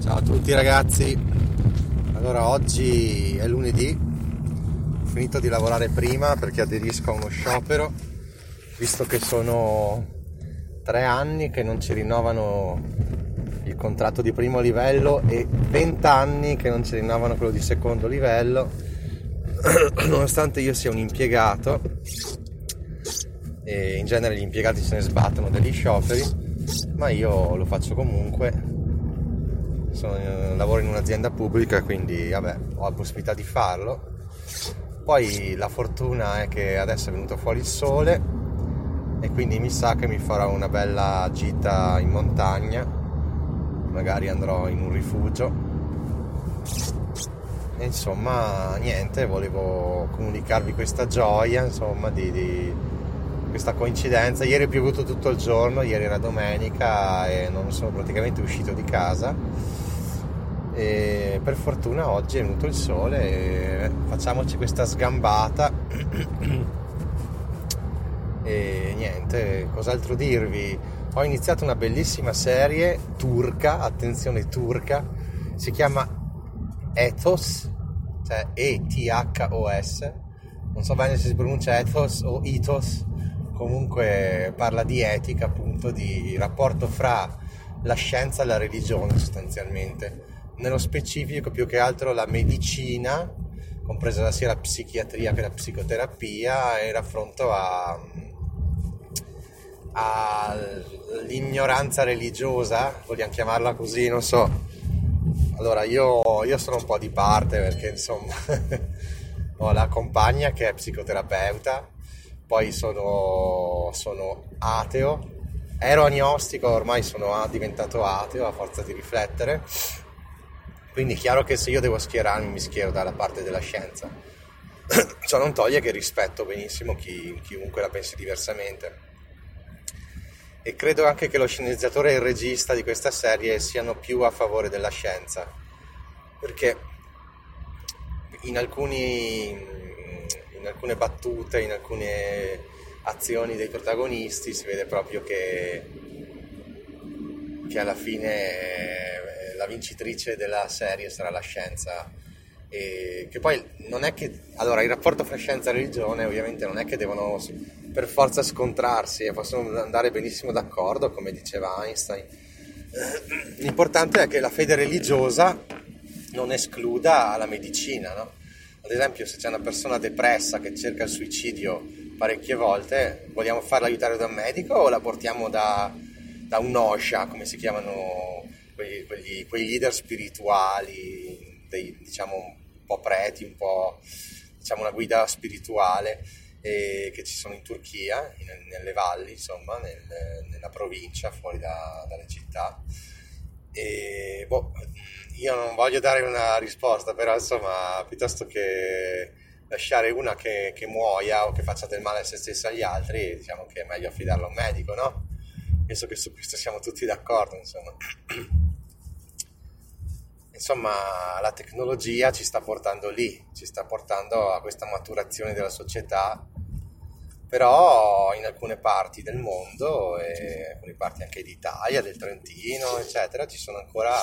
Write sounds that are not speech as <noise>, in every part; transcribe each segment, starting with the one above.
Ciao a tutti ragazzi, allora oggi è lunedì, ho finito di lavorare prima perché aderisco a uno sciopero, visto che sono tre anni che non ci rinnovano il contratto di primo livello e 20 anni che non ci rinnovano quello di secondo livello, <clears throat> nonostante io sia un impiegato e in genere gli impiegati se ne sbattono degli scioperi, ma io lo faccio comunque sono, eh, lavoro in un'azienda pubblica, quindi vabbè, ho la possibilità di farlo. Poi la fortuna è che adesso è venuto fuori il sole e quindi mi sa che mi farò una bella gita in montagna, magari andrò in un rifugio. E insomma, niente, volevo comunicarvi questa gioia, insomma, di, di questa coincidenza. Ieri è piovuto tutto il giorno, ieri era domenica e non sono praticamente uscito di casa e per fortuna oggi è venuto il sole e facciamoci questa sgambata <clears throat> e niente, cos'altro dirvi? Ho iniziato una bellissima serie turca, attenzione turca, si chiama Ethos, cioè E-T-H-O-S, non so bene se si pronuncia Ethos o Ethos, comunque parla di etica appunto, di rapporto fra la scienza e la religione sostanzialmente nello specifico più che altro la medicina, compresa sia la psichiatria che la psicoterapia, e raffronto all'ignoranza religiosa, vogliamo chiamarla così, non so. Allora io, io sono un po' di parte perché insomma <laughs> ho la compagna che è psicoterapeuta, poi sono, sono ateo, ero agnostico, ormai sono diventato ateo a forza di riflettere quindi è chiaro che se io devo schierarmi, mi schiero dalla parte della scienza. <clears throat> Ciò non toglie che rispetto benissimo chi, chiunque la pensi diversamente. E credo anche che lo sceneggiatore e il regista di questa serie siano più a favore della scienza, perché in, alcuni, in alcune battute, in alcune azioni dei protagonisti si vede proprio che, che alla fine la vincitrice della serie sarà la scienza. E che poi non è che allora il rapporto fra scienza e religione ovviamente non è che devono per forza scontrarsi e possono andare benissimo d'accordo come diceva Einstein l'importante è che la fede religiosa non escluda la medicina no? Ad esempio se c'è una persona depressa che cerca il suicidio parecchie volte vogliamo farla aiutare da un medico o la portiamo da, da un OSHA come si chiamano quei, quegli, quei leader spirituali, dei, diciamo un po' preti, un po' diciamo una guida spirituale eh, che ci sono in Turchia, in, nelle valli, insomma, nel, nella provincia, fuori da, dalle città. E boh, io non voglio dare una risposta, però insomma, piuttosto che lasciare una che, che, muoia o che faccia del male a se stessa agli altri, diciamo che è meglio affidarla a un medico, no? Penso che su questo siamo tutti d'accordo, insomma. <clears throat> insomma la tecnologia ci sta portando lì, ci sta portando a questa maturazione della società, però in alcune parti del mondo, e alcune parti anche d'Italia, del Trentino, eccetera, ci sono ancora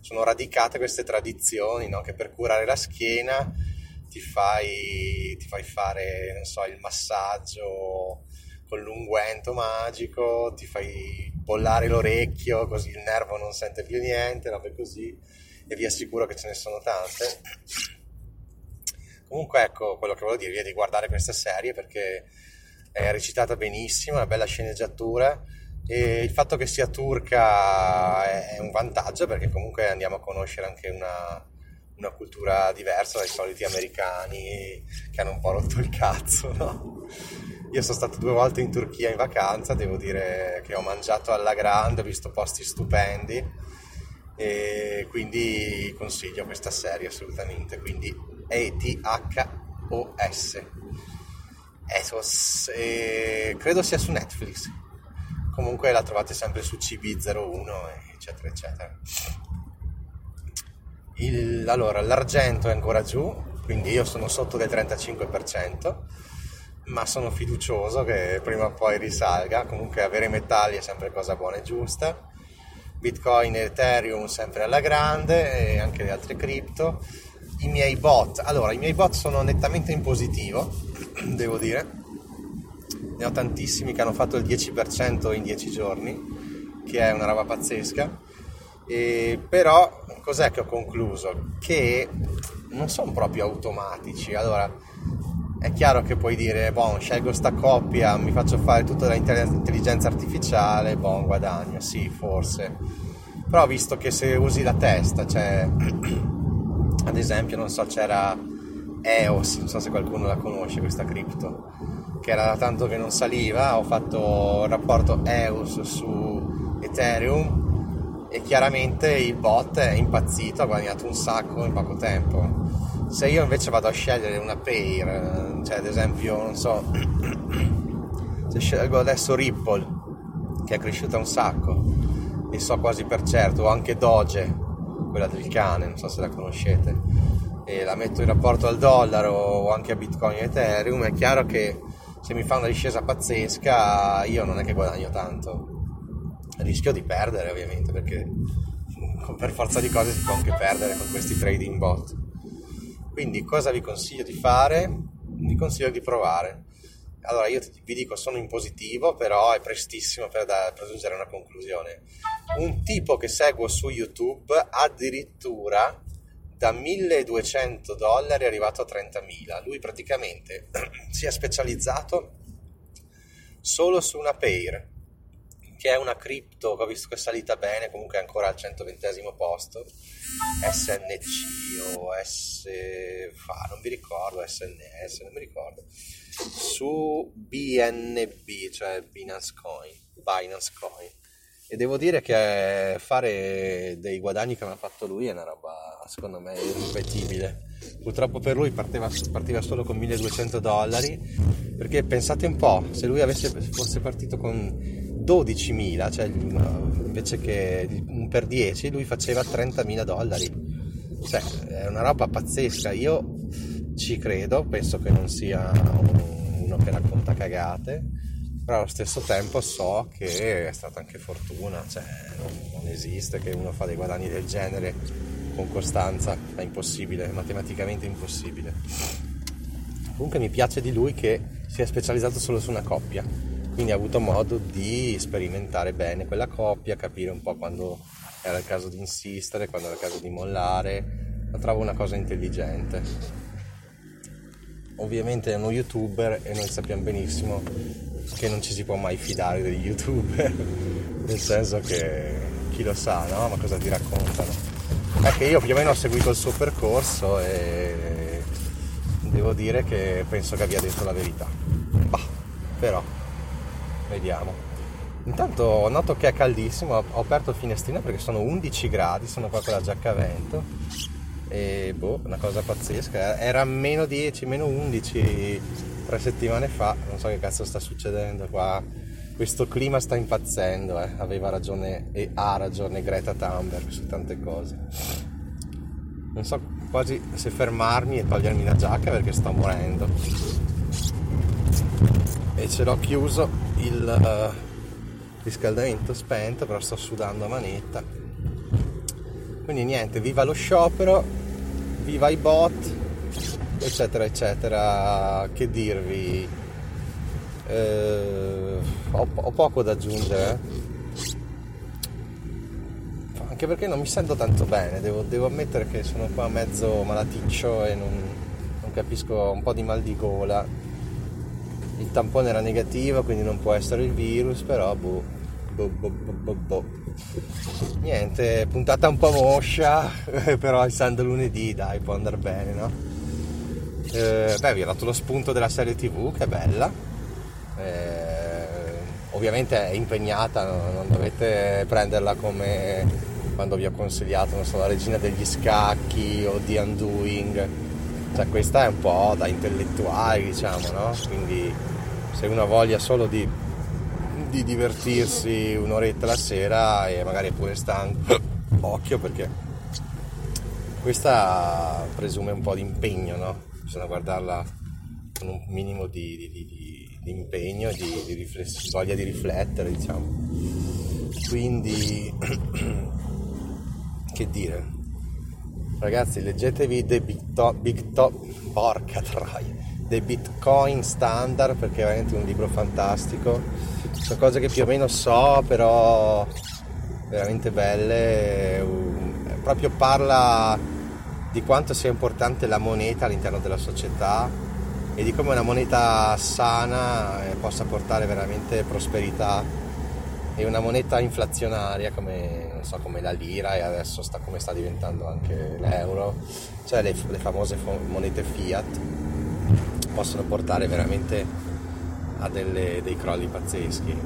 sono radicate queste tradizioni no? che per curare la schiena ti fai, ti fai fare so, il massaggio con l'unguento magico, ti fai bollare l'orecchio così il nervo non sente più niente, robe così, e vi assicuro che ce ne sono tante. Comunque ecco, quello che volevo dirvi è di guardare questa serie perché è recitata benissimo, è una bella sceneggiatura e il fatto che sia turca è un vantaggio perché comunque andiamo a conoscere anche una, una cultura diversa dai soliti americani che hanno un po' rotto il cazzo, no? Io sono stato due volte in Turchia in vacanza, devo dire che ho mangiato alla grande, ho visto posti stupendi e quindi consiglio questa serie assolutamente, quindi E-T-H-O-S. Ethos, e credo sia su Netflix. Comunque la trovate sempre su CB01, eccetera, eccetera. Il, allora, l'argento è ancora giù, quindi io sono sotto del 35% ma sono fiducioso che prima o poi risalga. Comunque avere metalli è sempre cosa buona e giusta. Bitcoin e Ethereum sempre alla grande e anche le altre cripto. I miei bot, allora i miei bot sono nettamente in positivo, <clears throat> devo dire. Ne ho tantissimi che hanno fatto il 10% in 10 giorni, che è una roba pazzesca. E però cos'è che ho concluso? Che non sono proprio automatici. Allora, è chiaro che puoi dire, boh, scelgo sta coppia, mi faccio fare tutto dall'intelligenza artificiale, boh, guadagno, sì, forse. Però visto che se usi la testa, cioè, <clears throat> ad esempio, non so, c'era EOS, non so se qualcuno la conosce questa cripto, che era da tanto che non saliva, ho fatto il rapporto EOS su Ethereum e chiaramente il bot è impazzito, ha guadagnato un sacco in poco tempo. Se io invece vado a scegliere una pair, cioè ad esempio, non so, <clears throat> se scelgo adesso Ripple, che è cresciuta un sacco, e so quasi per certo, o anche Doge, quella del cane, non so se la conoscete, e la metto in rapporto al dollaro o anche a Bitcoin e Ethereum, è chiaro che se mi fa una discesa pazzesca io non è che guadagno tanto. Rischio di perdere ovviamente perché per forza di cose si può anche perdere con questi trading bot. Quindi cosa vi consiglio di fare? Vi consiglio di provare. Allora io vi dico sono in positivo, però è prestissimo per, da, per giungere a una conclusione. Un tipo che seguo su YouTube addirittura da 1200 dollari è arrivato a 30.000. Lui praticamente <clears throat> si è specializzato solo su una pair che è una cripto che ho visto che è salita bene, comunque è ancora al 120 posto, SNC o S... Ah, non mi ricordo, SNS, non mi ricordo, su BNB, cioè Binance Coin, Binance Coin. E devo dire che fare dei guadagni che mi ha fatto lui è una roba, secondo me, irripetibile. Purtroppo per lui partiva, partiva solo con 1200 dollari, perché pensate un po', se lui avesse, fosse partito con 12.000, cioè invece che un per 10 lui faceva 30.000 dollari. Cioè, è una roba pazzesca. Io ci credo, penso che non sia uno che racconta cagate, però allo stesso tempo so che è stata anche fortuna, cioè non, non esiste che uno fa dei guadagni del genere con costanza, è impossibile, è matematicamente impossibile. Comunque mi piace di lui che si è specializzato solo su una coppia quindi ha avuto modo di sperimentare bene quella coppia, capire un po' quando era il caso di insistere, quando era il caso di mollare, la trovo una cosa intelligente. Ovviamente è uno youtuber e noi sappiamo benissimo che non ci si può mai fidare degli youtuber, <laughs> nel senso che chi lo sa, no? Ma cosa ti raccontano? È che io più o meno ho seguito il suo percorso e devo dire che penso che abbia detto la verità. Bah, però vediamo. Intanto noto che è caldissimo, ho aperto il finestrino perché sono 11 gradi, sono qua con la giacca a vento e boh, una cosa pazzesca, era meno 10, meno 11 tre settimane fa, non so che cazzo sta succedendo qua, questo clima sta impazzendo, eh. aveva ragione e ha ragione Greta Thunberg su tante cose. Non so quasi se fermarmi e togliermi la giacca perché sto morendo. E ce l'ho chiuso il uh, riscaldamento spento, però sto sudando a manetta. Quindi niente, viva lo sciopero, viva i bot, eccetera, eccetera. Che dirvi? Eh, ho, ho, poco da aggiungere. anche perché non mi sento tanto bene, devo, devo ammettere che sono qua mezzo malaticcio e non, non, capisco un po' di mal di gola. Il tampone era negativo, quindi non può essere il virus, però boh, boh, boh, boh, boh. boh. Niente, puntata un po' moscia, <laughs> però essendo lunedì dai, può andare bene, no? Eh, beh, vi ho dato lo spunto della serie tv, che è bella. Eh, ovviamente è impegnata, non dovete prenderla come quando vi ho consigliato, so, la regina degli scacchi o di Undoing, cioè questa è un po' da intellettuali diciamo, no? Quindi se uno ha voglia solo di, di divertirsi un'oretta la sera e magari è pure stanco, <coughs> occhio perché questa presume un po' di impegno, no? Bisogna guardarla con un minimo di, di, di, di impegno di, di rifless- voglia di riflettere, diciamo. Quindi <clears throat> che dire ragazzi leggetevi The Big Top, Big Top porca troia The Bitcoin Standard perché è veramente un libro fantastico sono cose che più o meno so però veramente belle proprio parla di quanto sia importante la moneta all'interno della società e di come una moneta sana eh, possa portare veramente prosperità. E una moneta inflazionaria come, so, come, la lira e adesso sta, come sta diventando anche l'euro, cioè le, le famose monete fiat, possono portare veramente a delle, dei crolli pazzeschi.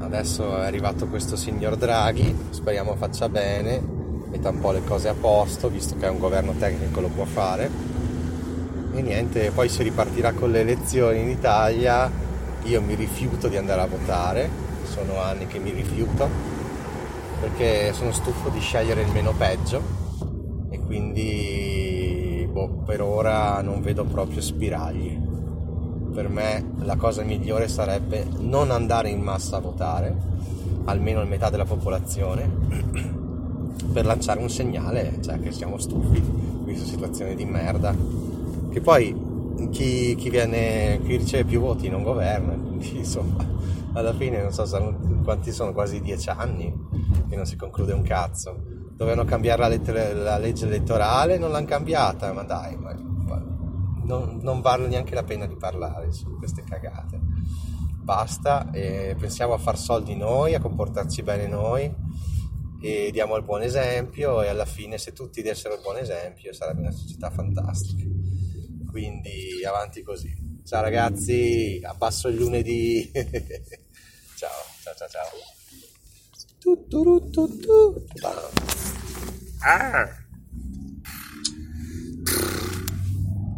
Adesso è arrivato questo signor Draghi, speriamo faccia bene, metta un po' le cose a posto, visto che è un governo tecnico lo può fare. E niente, poi si ripartirà con le elezioni in Italia, io mi rifiuto di andare a votare sono anni che mi rifiuto perché sono stufo di scegliere il meno peggio e quindi boh, per ora non vedo proprio spiragli. Per me la cosa migliore sarebbe non andare in massa a votare, almeno il metà della popolazione, <clears throat> per lanciare un segnale, cioè che siamo stufi di questa situazione di merda. Che poi chi, chi, viene, chi riceve più voti non governa, <laughs> quindi insomma alla fine non so quanti sono, quasi dieci anni che non si conclude un cazzo. Dovevano cambiare la, letter- la legge elettorale, non l'hanno cambiata, ma dai, ma, ma non, non, vale neanche la pena di parlare su queste cagate. Basta, pensiamo a far soldi noi, a comportarci bene noi e diamo il buon esempio e alla fine se tutti dessero il buon esempio sarebbe una società fantastica. Quindi avanti così. Ciao ragazzi, abbasso il lunedì. <laughs> ciao, ciao, ciao, ciao. Tu, tu, tu, tu, tu. Ah.